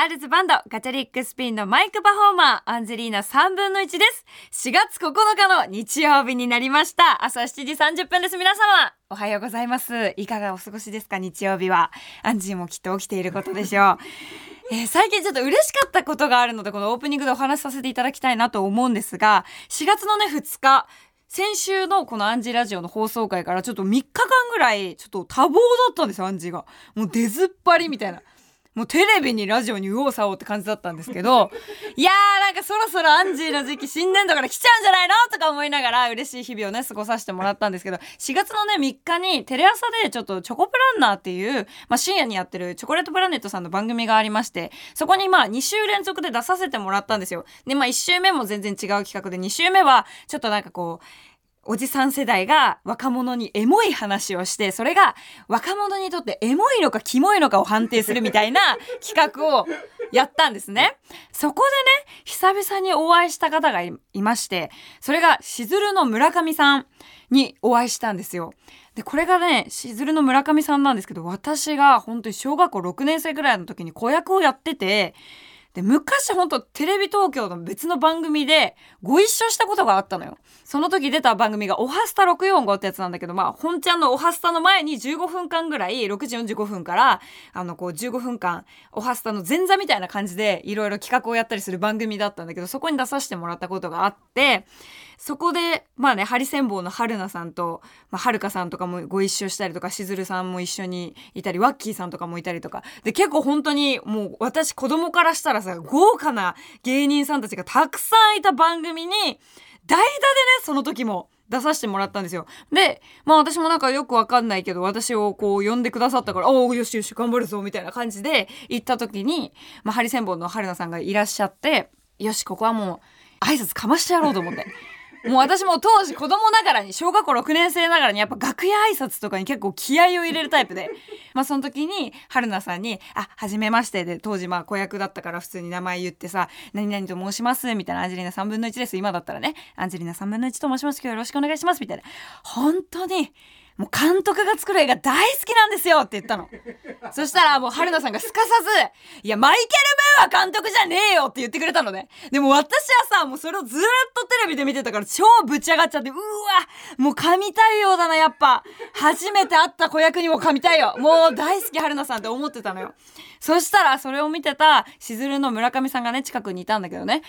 ガールズバンドガチャリックスピンのマイクパフォーマーアンジェリーナ3分の1です。4月9日の日曜日になりました。朝7時30分です。皆様おはようございます。いかがお過ごしですか日曜日は。アンジーもきっと起きていることでしょう。えー、最近ちょっと嬉しかったことがあるので、このオープニングでお話しさせていただきたいなと思うんですが、4月のね、2日、先週のこのアンジーラジオの放送回からちょっと3日間ぐらい、ちょっと多忙だったんですよ、アンジーが。もう出ずっぱりみたいな。もうテレビにラジオに右往左往って感じだったんですけど、いやーなんかそろそろアンジーの時期新年度から来ちゃうんじゃないのとか思いながら嬉しい日々をね、過ごさせてもらったんですけど、4月のね、3日にテレ朝でちょっとチョコプランナーっていう、まあ深夜にやってるチョコレートプラネットさんの番組がありまして、そこにまあ2週連続で出させてもらったんですよ。で、まあ1週目も全然違う企画で、2週目はちょっとなんかこう、おじさん世代が若者にエモい話をして、それが若者にとってエモいのかキモいのかを判定するみたいな企画をやったんですね。そこでね、久々にお会いした方がいまして、それがしずるの村上さんにお会いしたんですよ。で、これがね、しずるの村上さんなんですけど、私が本当に小学校6年生ぐらいの時に子役をやってて、で、昔ほんとテレビ東京の別の番組でご一緒したことがあったのよ。その時出た番組がおはスタ645ってやつなんだけど、まあ、本ちゃんのおはスタの前に15分間ぐらい、6時45分から、あの、こう15分間、おはスタの前座みたいな感じでいろいろ企画をやったりする番組だったんだけど、そこに出させてもらったことがあって、そこで、まあね、ハリセンボウの春菜さんと、まあ、はるかさんとかもご一緒したりとか、しずるさんも一緒にいたり、ワッキーさんとかもいたりとか。で、結構本当にもう私子供からしたらさ、豪華な芸人さんたちがたくさんいた番組に、代打でね、その時も。出させてもらったんですよ。で、まあ私もなんかよくわかんないけど、私をこう呼んでくださったから、おお、よしよし、頑張るぞ、みたいな感じで行った時に、まあハリセンボンの春菜さんがいらっしゃって、よし、ここはもう挨拶かましてやろうと思って。もう私も当時子供ながらに小学校6年生ながらにやっぱ楽屋挨拶とかに結構気合を入れるタイプで。まあその時に春菜さんに「あはじめまして」で当時まあ子役だったから普通に名前言ってさ「何々と申します」みたいな「アンジェリーナ3分の1です」今だったらね「アンジェリーナ3分の1と申します。今日よろしくお願いします」みたいな。本当にもう監督が作る映画大好きなんですよって言ったの。そしたらもう春菜さんがすかさず、いや、マイケル・ムーは監督じゃねえよって言ってくれたのね。でも私はさ、もうそれをずっとテレビで見てたから超ぶち上がっちゃって、うわ、もう神対応だな、やっぱ。初めて会った子役にも神対応。もう大好き春菜さんって思ってたのよ。そしたらそれを見てたしずるの村上さんがね、近くにいたんだけどね。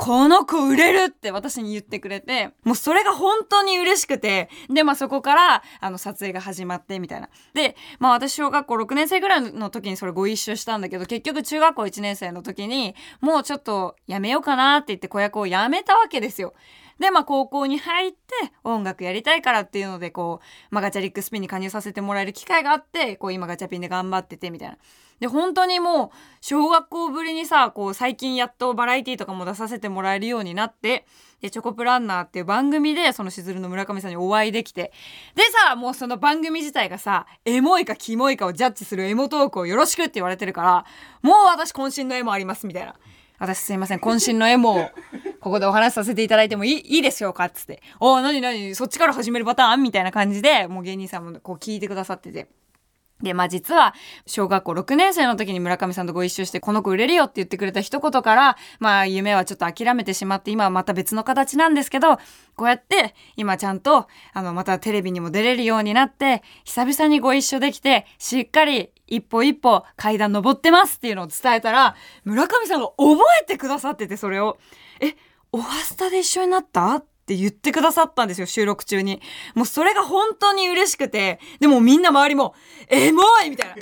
この子売れるって私に言ってくれて、もうそれが本当に嬉しくて、で、まあそこから、あの、撮影が始まって、みたいな。で、まあ私小学校6年生ぐらいの時にそれご一緒したんだけど、結局中学校1年生の時に、もうちょっとやめようかなって言って子役を辞めたわけですよ。で、まあ高校に入って音楽やりたいからっていうので、こう、まあガチャリックスピンに加入させてもらえる機会があって、こう今ガチャピンで頑張ってて、みたいな。で、本当にもう、小学校ぶりにさ、こう、最近やっとバラエティとかも出させてもらえるようになって、で、チョコプランナーっていう番組で、そのしずるの村上さんにお会いできて、でさ、もうその番組自体がさ、エモいかキモいかをジャッジするエモトークをよろしくって言われてるから、もう私渾身のエモあります、みたいな。私すいません、渾身のエモを、ここでお話しさせていただいてもいいいいですよかつって。おー、なになに、そっちから始めるパターンみたいな感じで、もう芸人さんもこう聞いてくださってて。で、まあ実は、小学校6年生の時に村上さんとご一緒して、この子売れるよって言ってくれた一言から、まあ夢はちょっと諦めてしまって、今はまた別の形なんですけど、こうやって、今ちゃんと、あの、またテレビにも出れるようになって、久々にご一緒できて、しっかり一歩一歩階段登ってますっていうのを伝えたら、村上さんが覚えてくださってて、それを。え、オハスタで一緒になった？って言ってくださったんですよ、収録中に。もうそれが本当に嬉しくて、でもみんな周りも、エモいみたいな。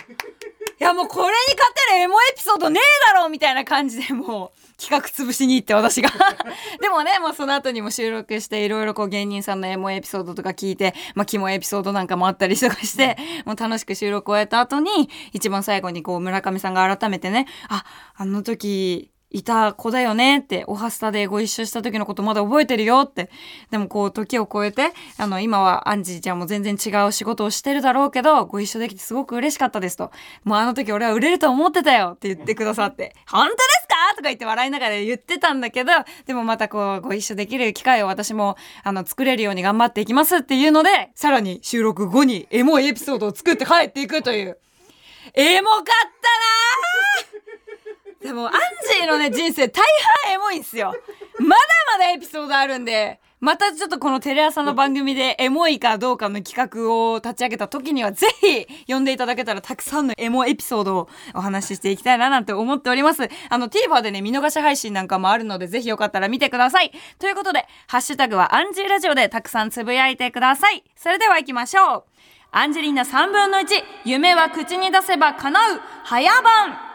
いやもうこれに勝てるエモエピソードねえだろみたいな感じでもう企画潰しに行って私が。でもね、もうその後にも収録していろいろこう芸人さんのエモエピソードとか聞いて、まあキモエピソードなんかもあったりとかして、もう楽しく収録を終えた後に、一番最後にこう村上さんが改めてね、あ、あの時、いた子だよねって、おはスタでご一緒した時のことまだ覚えてるよって。でもこう、時を超えて、あの、今はアンジーちゃんも全然違う仕事をしてるだろうけど、ご一緒できてすごく嬉しかったですと。もうあの時俺は売れると思ってたよって言ってくださって、本当ですか？とか言って笑いながら言ってたんだけど、でもまたこう、ご一緒できる機会を私も、あの、作れるように頑張っていきますっていうので、さらに収録後にエモいエピソードを作って帰っていくという。エモかったなでもアンジーのね人生大半エモいんすよ。まだまだエピソードあるんでまたちょっとこのテレ朝の番組でエモいかどうかの企画を立ち上げた時にはぜひ呼んでいただけたらたくさんのエモエピソードをお話ししていきたいななんて思っております。あの TVer でね見逃し配信なんかもあるのでぜひよかったら見てください。ということでハッシュタグはアンジーラジオでたくさんつぶやいてください。それでは行きましょう。アンジェリーナ3分の1夢は口に出せば叶う。早番。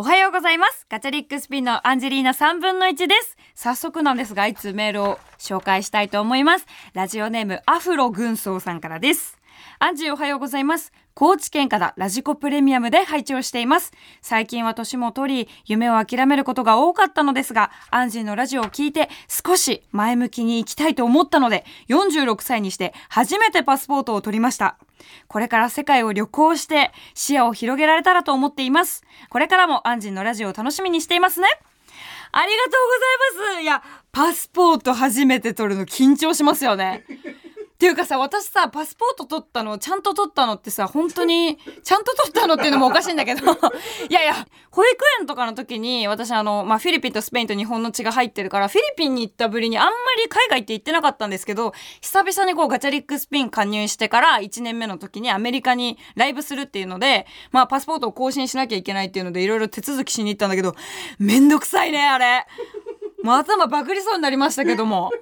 おはようございます。ガチャリックスピンのアンジェリーナ3分の1です。早速なんですがいつメールを紹介したいと思います。ラジオネームアフロ軍曹さんからです。アンジーおはようございます。高知県からラジコプレミアムで配置をしています。最近は年も取り、夢を諦めることが多かったのですが、アンジーのラジオを聞いて少し前向きに行きたいと思ったので、46歳にして初めてパスポートを取りました。これから世界を旅行して視野を広げられたらと思っています。これからもアンジーのラジオを楽しみにしていますね。ありがとうございます。いや、パスポート初めて取るの緊張しますよね。っていうかさ、私さ、パスポート取ったの、ちゃんと取ったのってさ、本当に、ちゃんと取ったのっていうのもおかしいんだけど、いやいや、保育園とかの時に、私あの、まあ、フィリピンとスペインと日本の血が入ってるから、フィリピンに行ったぶりにあんまり海外って行ってなかったんですけど、久々にこうガチャリックスピン加入してから1年目の時にアメリカにライブするっていうので、まあ、パスポートを更新しなきゃいけないっていうので、いろいろ手続きしに行ったんだけど、めんどくさいね、あれ。もう頭バグりそうになりましたけども。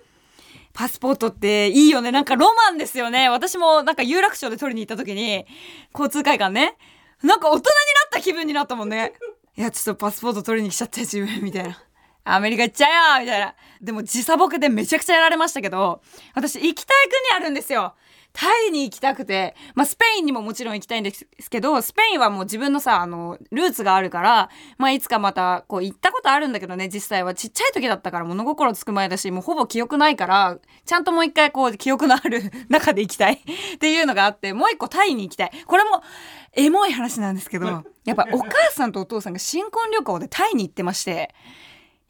パスポートっていいよね。なんかロマンですよね。私もなんか有楽町で取りに行った時に、交通会館ね。なんか大人になった気分になったもんね。いや、ちょっとパスポート取りに来ちゃった自分、みたいな。アメリカ行っちゃえよみたいな。でも時差ボケでめちゃくちゃやられましたけど、私行きたい国あるんですよ。タイに行きたくて、まあ、スペインにももちろん行きたいんですけど、スペインはもう自分のさ、あの、ルーツがあるから、まあ、いつかまた、こう、行ったことあるんだけどね、実際は。ちっちゃい時だったから物心つく前だし、もうほぼ記憶ないから、ちゃんともう一回こう、記憶のある 中で行きたい。っていうのがあって、もう一個タイに行きたい。これも、エモい話なんですけど、やっぱお母さんとお父さんが新婚旅行でタイに行ってまして、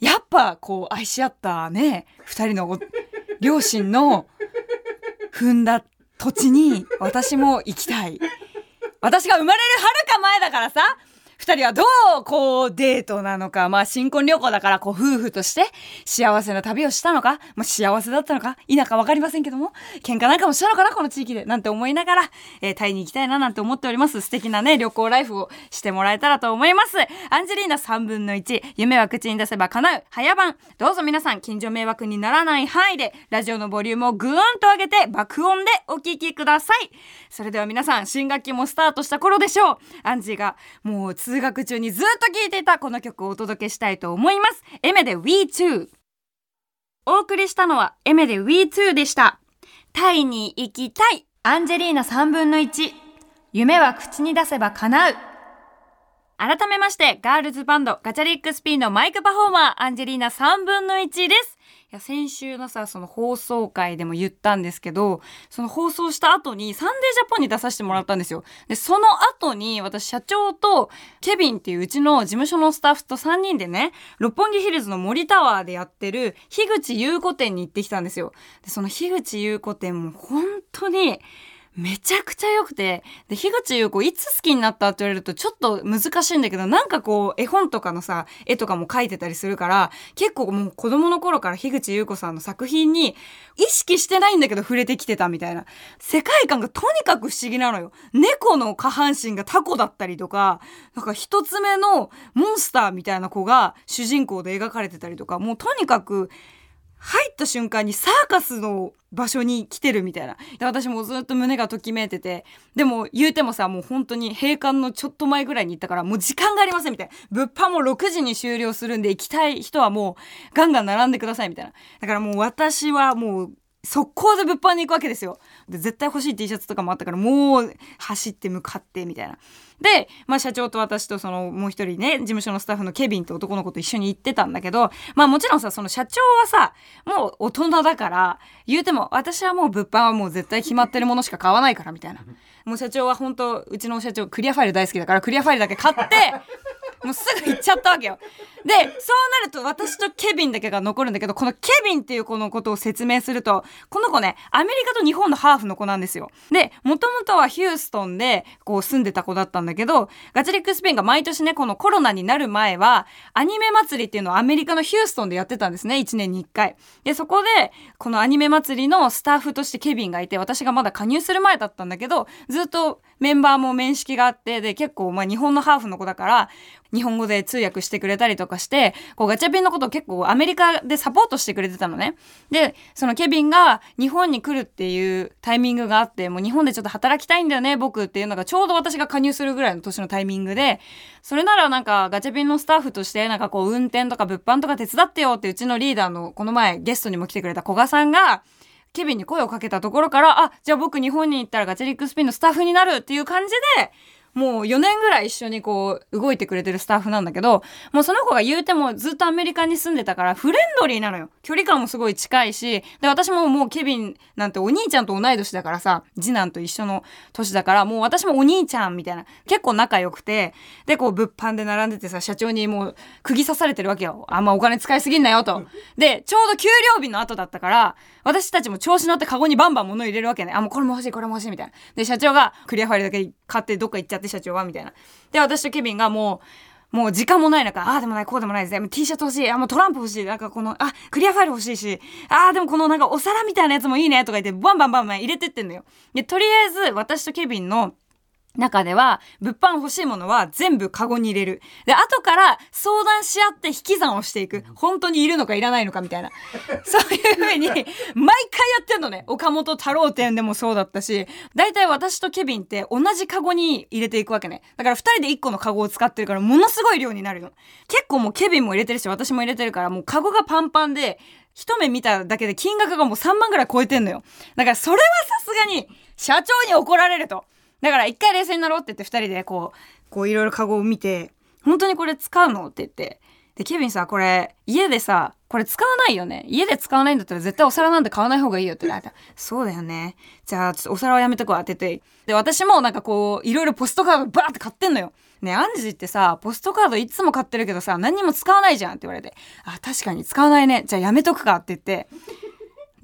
やっぱこう愛し合ったね、二人の両親の踏んだ土地に私も行きたい。私が生まれるはるか前だからさ、二人はどうこうデートなのか、まあ新婚旅行だからこう夫婦として幸せな旅をしたのか、まあ幸せだったのか、否かわかりませんけども、喧嘩なんかもしたのかな、この地域で、なんて思いながら、えー、タイに行きたいななんて思っております。素敵なね、旅行ライフをしてもらえたらと思います。アンジェリーナ3分の1、夢は口に出せば叶う、早番。どうぞ皆さん、近所迷惑にならない範囲で、ラジオのボリュームをぐーんと上げて、爆音でお聞きください。それでは皆さん、新学期もスタートした頃でしょう。アンジーが、もう通学中にずっと聴いていたこの曲をお届けしたいと思います。エメで We2。お送りしたのはエメで We2 でした。タイに行きたい。アンジェリーナ3分の1。夢は口に出せば叶う。改めまして、ガールズバンドガチャリックスピンのマイクパフォーマー、アンジェリーナ3分の1です。や先週のさその放送回でも言ったんですけどその放送した後に「サンデージャポン」に出させてもらったんですよ。でその後に私社長とケビンっていううちの事務所のスタッフと3人でね六本木ヒルズの森タワーでやってる樋口優子店に行ってきたんですよ。でその樋口優子店も本当にめちゃくちゃ良くて、で、樋口優子いつ好きになったって言われるとちょっと難しいんだけど、なんかこう、絵本とかのさ、絵とかも描いてたりするから、結構もう子供の頃から樋口優子さんの作品に意識してないんだけど触れてきてたみたいな。世界観がとにかく不思議なのよ。猫の下半身がタコだったりとか、なんか一つ目のモンスターみたいな子が主人公で描かれてたりとか、もうとにかく入った瞬間にサーカスの場所に来てるみたいな。で私もずっと胸がときめいてて、でも言うてもさ、もう本当に閉館のちょっと前ぐらいに行ったから、もう時間がありませんみたいな。物販も6時に終了するんで、行きたい人はもうガンガン並んでくださいみたいな。だからもう私はもう速攻で物販に行くわけですよ。で、絶対欲しい T シャツとかもあったから、もう走って向かってみたいな。で、まあ社長と私とそのもう一人ね、事務所のスタッフのケビンって男の子と一緒に行ってたんだけど、まあもちろんさ、その社長はさ、もう大人だから、言うても私はもう物販はもう絶対決まってるものしか買わないからみたいな。もう社長は本当うちの社長クリアファイル大好きだからクリアファイルだけ買って、もうすぐ行っちゃったわけよ。で、そうなると私とケビンだけが残るんだけど、このケビンっていう子のことを説明すると、この子ね、アメリカと日本のハーフの子なんですよ。で、もともとはヒューストンでこう住んでた子だったんだけど、ガチリックスペインが毎年ね、このコロナになる前は、アニメ祭りっていうのをアメリカのヒューストンでやってたんですね、1年に1回。で、そこで、このアニメ祭りのスタッフとしてケビンがいて、私がまだ加入する前だったんだけど、ずっとメンバーも面識があって、で、結構まあ日本のハーフの子だから、日本語で通訳してくれたりとかして、こうガチャピンのことを結構アメリカでサポートしてくれてたのね。で、そのケビンが日本に来るっていうタイミングがあって、もう日本でちょっと働きたいんだよね、僕っていうのがちょうど私が加入するぐらいの年のタイミングで、それならなんかガチャピンのスタッフとしてなんかこう運転とか物販とか手伝ってよってうちのリーダーのこの前ゲストにも来てくれた古賀さんが、ケビンに声をかけたところから、あ、じゃあ僕日本に行ったらガチャリックスピンのスタッフになるっていう感じで、もう4年ぐらい一緒にこう動いてくれてるスタッフなんだけど、もうその子が言うてもずっとアメリカに住んでたからフレンドリーなのよ。距離感もすごい近いし、で、私ももうケビンなんてお兄ちゃんと同い年だからさ、次男と一緒の年だから、もう私もお兄ちゃんみたいな、結構仲良くて、で、こう物販で並んでてさ、社長にもう釘刺されてるわけよ。あんまお金使いすぎんなよと。で、ちょうど給料日の後だったから、私たちも調子乗ってカゴにバンバン物入れるわけね。あ、もうこれも欲しい、これも欲しいみたいな。で、社長がクリアファイルだけ買ってどっか行っちゃって社長はみたいな。で、私とケビンがもう、もう時間もない中、ああでもない、こうでもないです。T シャツ欲しい。あ、もうトランプ欲しい。なんかこの、あ、クリアファイル欲しいし、ああでもこのなんかお皿みたいなやつもいいねとか言って、バンバンバンバン入れてってんのよ。で、とりあえず私とケビンの中では、物販欲しいものは全部カゴに入れる。で、後から相談し合って引き算をしていく。本当にいるのかいらないのかみたいな。そういう風に、毎回やってんのね。岡本太郎店でもそうだったし、大体私とケビンって同じカゴに入れていくわけね。だから二人で一個のカゴを使ってるから、ものすごい量になるの。結構もうケビンも入れてるし、私も入れてるから、もうカゴがパンパンで、一目見ただけで金額がもう3万ぐらい超えてんのよ。だからそれはさすがに、社長に怒られると。だから一回冷静になろうって言って二人でこう、こういろいろカゴを見て、本当にこれ使うのって言って。で、ケビンさ、これ、家でさ、これ使わないよね。家で使わないんだったら絶対お皿なんて買わない方がいいよって言われた。そうだよね。じゃあ、ちょっとお皿はやめとくわって言って。で、私もなんかこう、いろいろポストカードバーって買ってんのよ。ねアンジーってさ、ポストカードいつも買ってるけどさ、何にも使わないじゃんって言われて。あ、確かに使わないね。じゃあやめとくかって言って。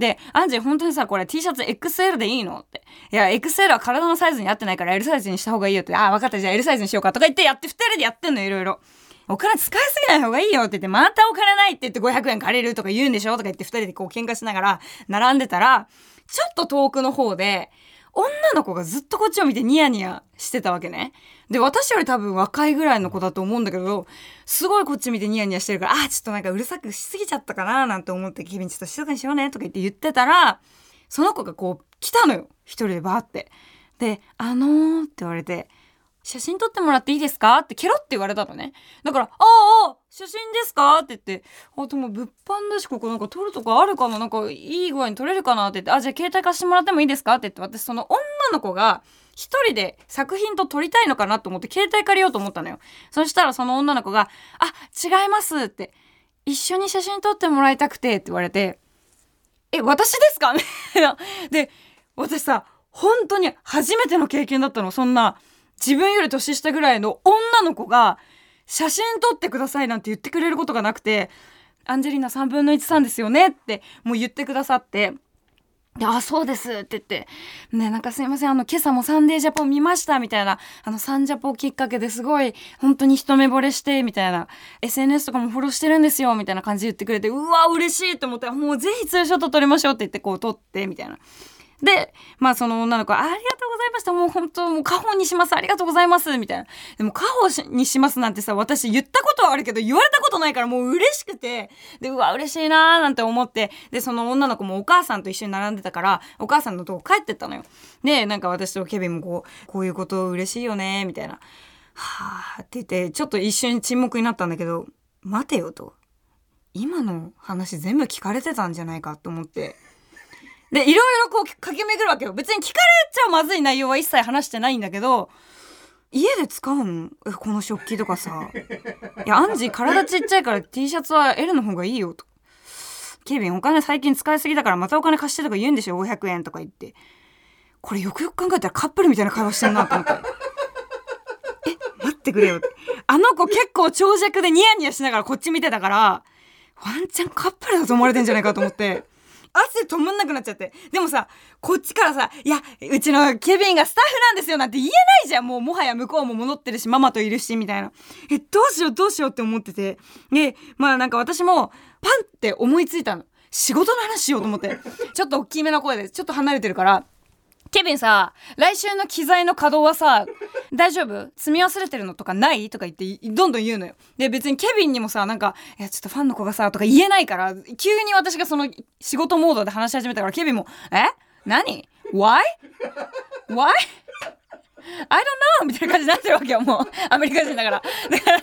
で、アンジェ本当にさ、これ T シャツ XL でいいのって。いや、XL は体のサイズに合ってないから L サイズにした方がいいよって。ああ、分かった。じゃあ L サイズにしようかとか言ってやって、二人でやってんの、いろいろ。お金使いすぎない方がいいよって言って、またお金ないって言って500円借りるとか言うんでしょとか言って二人でこう喧嘩しながら並んでたら、ちょっと遠くの方で、女の子がずっとこっちを見てニヤニヤしてたわけね。で、私より多分若いぐらいの子だと思うんだけど、すごいこっち見てニヤニヤしてるから、あ、ちょっとなんかうるさくしすぎちゃったかななんて思って、ケビンちょっと静かにしようねとか言って言ってたら、その子がこう来たのよ。一人でバーって。で、あのーって言われて、写真撮ってもらっていいですか？ってケロって言われたのね。だから、ああ、写真ですか？って言って、あ、でも物販だし、ここなんか撮るとかあるかな？なんかいい具合に撮れるかな？って言って、あ、じゃあ携帯貸してもらってもいいですか？って言って、私その女の子が一人で作品と撮りたいのかなと思って携帯借りようと思ったのよ。そしたらその女の子が、あ、違いますって、一緒に写真撮ってもらいたくてって言われて、え、私ですか？で、私さ、本当に初めての経験だったの。そんな、自分より年下ぐらいの女の子が写真撮ってくださいなんて言ってくれることがなくて、アンジェリーナ3分の1さんですよねってもう言ってくださって、で、あ、そうですって言って、ね、なんかすいません、あの、今朝もサンデージャポン見ましたみたいな、あの、サンジャポきっかけですごい、本当に一目惚れして、みたいな、SNS とかもフォローしてるんですよ、みたいな感じで言ってくれて、うわ、嬉しいと思って、もうぜひツーショット撮りましょうって言って、こう撮って、みたいな。で、まあその女の子は、ありがとうございました。もう本当、もう家宝にします。ありがとうございます。みたいな。でも家宝にしますなんてさ、私言ったことはあるけど、言われたことないからもう嬉しくて、で、うわ、嬉しいなーなんて思って、で、その女の子もお母さんと一緒に並んでたから、お母さんのとこ帰ってったのよ。で、なんか私とケビンもこう、こういうこと嬉しいよねみたいな。はあって言って、ちょっと一瞬沈黙になったんだけど、待てよと。今の話全部聞かれてたんじゃないかと思って。で、いろいろこう駆け巡るわけよ。別に聞かれちゃまずい内容は一切話してないんだけど、家で使うの？この食器とかさ。いや、アンジー体ちっちゃいから T シャツは L の方がいいよと。ケビンお金最近使いすぎだからまたお金貸してとか言うんでしょ ?500 円とか言って。これよくよく考えたらカップルみたいな会話してんなと思って。え、待ってくれよってあの子結構長尺でニヤニヤしながらこっち見てたからワンチャンカップルだと思われてんじゃないかと思って汗止まんなくなっちゃって。でもさ、こっちからさ、いや、うちのケビンがスタッフなんですよなんて言えないじゃん。もうもはや向こうも戻ってるし、ママといるし、みたいな。え、どうしようどうしようって思ってて。で、まあなんか私も、パンって思いついたの。仕事の話しようと思って。ちょっと大きめの声で、ちょっと離れてるから、ケビンさ、来週の機材の稼働はさ、大丈夫？積み忘れてるのとかない？とか言って、どんどん言うのよ。で、別にケビンにもさ、なんか、いや、ちょっとファンの子がさ、とか言えないから、急に私がその仕事モードで話し始めたから、ケビンも、え？何 ?Why?Why? I don't know! みたいな感じになってるわけよ、もう。アメリカ人だから。だから、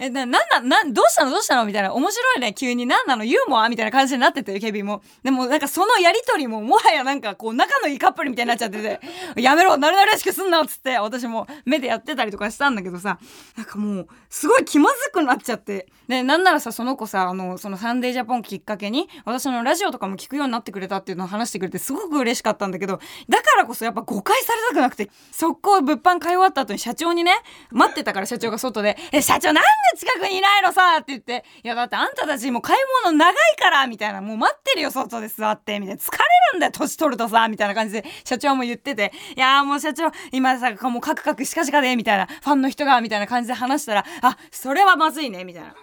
え、な、なんなん、どうしたの？どうしたの？みたいな。面白いね、急に。なんなの？ユーモア？みたいな感じになってて、ケビンも。でも、なんかそのやりとりも、もはやなんかこう、仲のいいカップルみたいになっちゃってて、やめろなるなるしくすんなっつって、私も目でやってたりとかしたんだけどさ、なんかもう、すごい気まずくなっちゃって。で、なんならさ、その子さ、あの、そのサンデージャポンきっかけに、私のラジオとかも聞くようになってくれたっていうのを話してくれて、すごく嬉しかったんだけど、だからこそやっぱ誤解されたくなくて、速攻物販買い終わった後に社長にね、待ってたから社長が外で、え、社長なんで近くにいないのさって言って、いやだってあんたたちもう買い物長いからみたいな、もう待ってるよ外で座って、みたいな、疲れるんだよ年取るとさみたいな感じで社長も言ってて、いやーもう社長、今さ、もうカクカクしかしかで、みたいな、ファンの人が、みたいな感じで話したら、あ、それはまずいね、みたいな。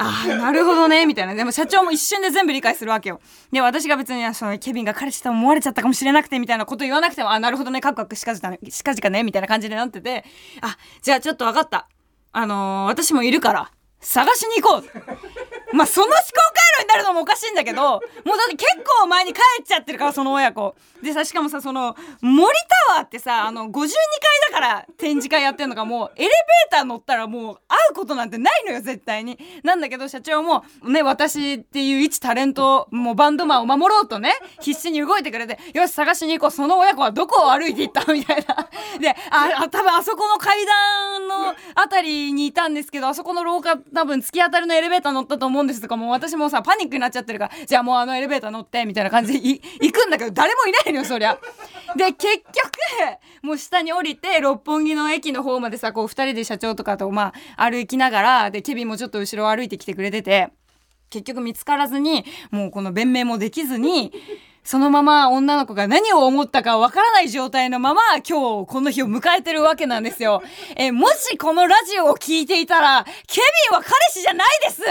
ああ、なるほどね、みたいな。でも社長も一瞬で全部理解するわけよ。で、私が別に、その、ケビンが彼氏と思われちゃったかもしれなくて、みたいなこと言わなくても、あ、なるほどね、カクカクしかじかね、しかじかね、みたいな感じになってて、あ、じゃあちょっとわかった。あのー、私もいるから、探しに行こうまあその思考回路になるのもおかしいんだけどもうだって結構前に帰っちゃってるからその親子でさしかもさその森タワーってさあの52階だから展示会やってんのかもうエレベーター乗ったらもううことなんてないのよ絶対に。なんだけど社長もね私っていう一タレントもバンドマンを守ろうとね必死に動いてくれてよし探しに行こう。その親子はどこを歩いていったみたいな。であ多分あそこの階段のあたりにいたんですけどあそこの廊下多分突き当たりのエレベーター乗ったと思うんですとかもう私もさパニックになっちゃってるからじゃあもうあのエレベーター乗ってみたいな感じで行くんだけど誰もいないのよそりゃ。で結局もう下に降りて六本木の駅の方までさこう2人で社長とかとまあ歩きながらでケビンもちょっと後ろを歩いてきてくれてて結局見つからずにもうこの弁明もできずにそのまま女の子が何を思ったかわからない状態のまま今日この日を迎えてるわけなんですよ。えもしこのラジオを聴いていたら、ケビンは彼氏じゃないです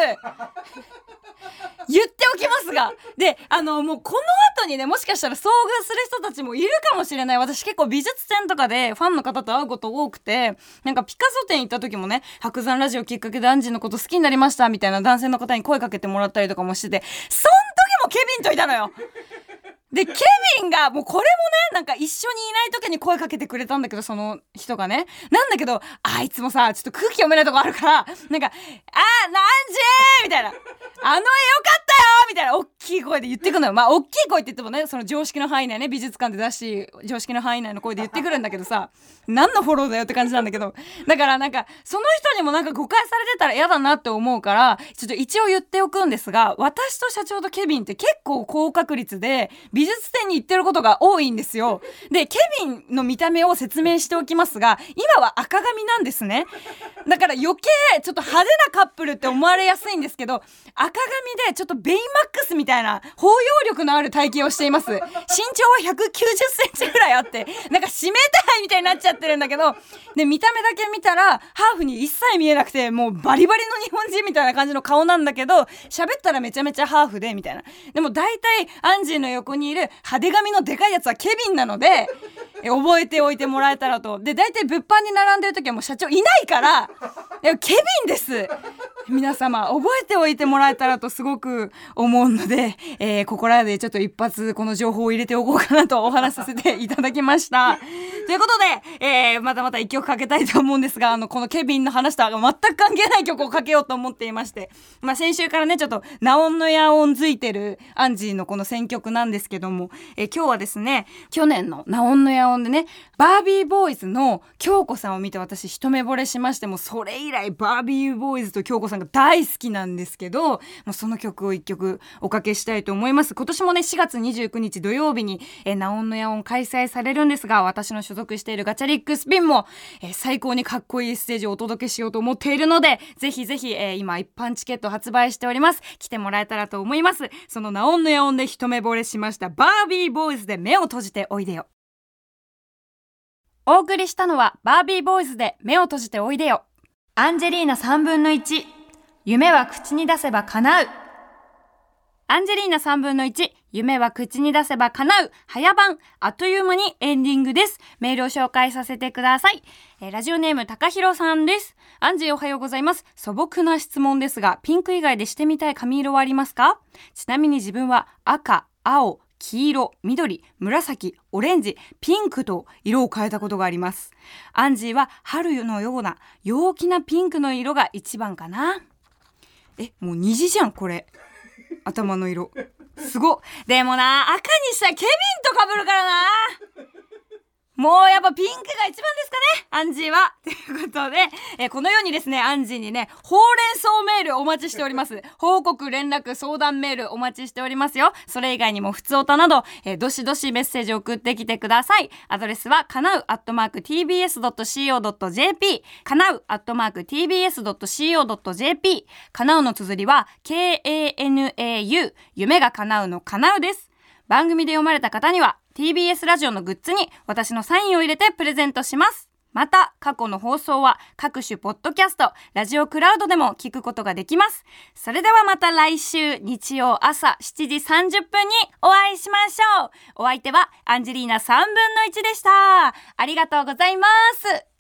言っておきますが。で、あの、もうこの後にね、もしかしたら遭遇する人たちもいるかもしれない。私結構美術展とかでファンの方と会うこと多くて、なんかピカソ展行った時もね、白山ラジオきっかけでアンジーのこと好きになりましたみたいな男性の方に声かけてもらったりとかもしてて、そん時もケビンといたのよで、ケビンが、もうこれもね、なんか一緒にいない時に声かけてくれたんだけど、その人がね。なんだけど、あいつもさ、ちょっと空気読めないとこあるから、なんか、あー、なんじーみたいな。あの絵よかったよみたいな、大きい声で言ってくのよ。まあ、大きい声って言ってもね、その常識の範囲内ね、美術館で出し、常識の範囲内の声で言ってくるんだけどさ、何のフォローだよって感じなんだけど。だからなんか、その人にもなんか誤解されてたら嫌だなって思うから、ちょっと一応言っておくんですが、私と社長とケビンって結構高確率で、美術展に行ってることが多いんですよ。で、ケビンの見た目を説明しておきますが、今は赤髪なんですね。だから余計ちょっと派手なカップルって思われやすいんですけど、赤髪でちょっとベイマックスみたいな包容力のある体型をしています。身長は190センチぐらいあって、なんか指名手配みたいになっちゃってるんだけど、で、見た目だけ見たら、ハーフに一切見えなくて、もうバリバリの日本人みたいな感じの顔なんだけど、喋ったらめちゃめちゃハーフで、みたいな。でも大体、アンジーの横にいる派手髪のでかいやつはケビンなので、え覚えておいてもらえたらと。で、大体物販に並んでる時はもう社長いないから、ケビンです皆様、覚えておいてもらえたらとすごく思うので、えー、ここらでちょっと一発この情報を入れておこうかなとお話しさせていただきました。ということで、えー、またまた一曲かけたいと思うんですが、あの、このケビンの話とは全く関係ない曲をかけようと思っていまして、まあ、先週からね、ちょっと、ナオンのヤオンづいてるアンジーのこの選曲なんですけども、えー、今日はですね、去年のナオンのヤオンでね、バービーボーイズの京子さんを見て私一目惚れしまして、もそれ以来バービーボーイズと京子さんが大好きなんですけど、もうその曲を一曲おかけしたいと思います。今年もね、4月29日土曜日に、えー、ナオンのヤオン開催されるんですが、私の所属しているガチャリックスピンも、えー、最高にかっこいいステージをお届けしようと思っているので、ぜひぜひ、えー、今一般チケット発売しております。来てもらえたらと思います。そのナオンの野音で一目惚れしましたバービーボーイズで目を閉じておいでよ。お送りしたのはバービーボーイズで目を閉じておいでよ。アンジェリーナ3分の1。夢は口に出せば叶う。アンジェリーナ3分の1。夢は口に出せば叶う。早番。あっという間にエンディングです。メールを紹介させてください。えー、ラジオネーム高弘さんです。アンジーおはようございます。素朴な質問ですが、ピンク以外でしてみたい髪色はありますか？ちなみに自分は赤、青、黄色、緑、紫、オレンジ、ピンクと色を変えたことがあります。アンジーは春のような陽気なピンクの色が一番かな。え、もう虹じゃん、これ。頭の色。すごでもな、赤にしたらケビンとかぶるからな。もうやっぱピンクが一番ですかねアンジーは。ということで、えこのようにですね、アンジーにね、ほうれん草メールお待ちしております。報告、連絡、相談メールお待ちしておりますよ。それ以外にも、ふつおたなど、えどしどしメッセージ送ってきてください。アドレスは、かなうアットマーク tbs.co.jp、かなうアットマーク tbs.co.jp、かなうの綴りは、k-a-n-a-u、夢が叶うのかなうです。番組で読まれた方には、TBS ラジオのグッズに私のサインを入れてプレゼントします。また、過去の放送は各種ポッドキャスト、ラジオクラウドでも聞くことができます。それではまた来週日曜朝7時30分にお会いしましょう。お相手はアンジェリーナ3分の1でした。ありがとうございます。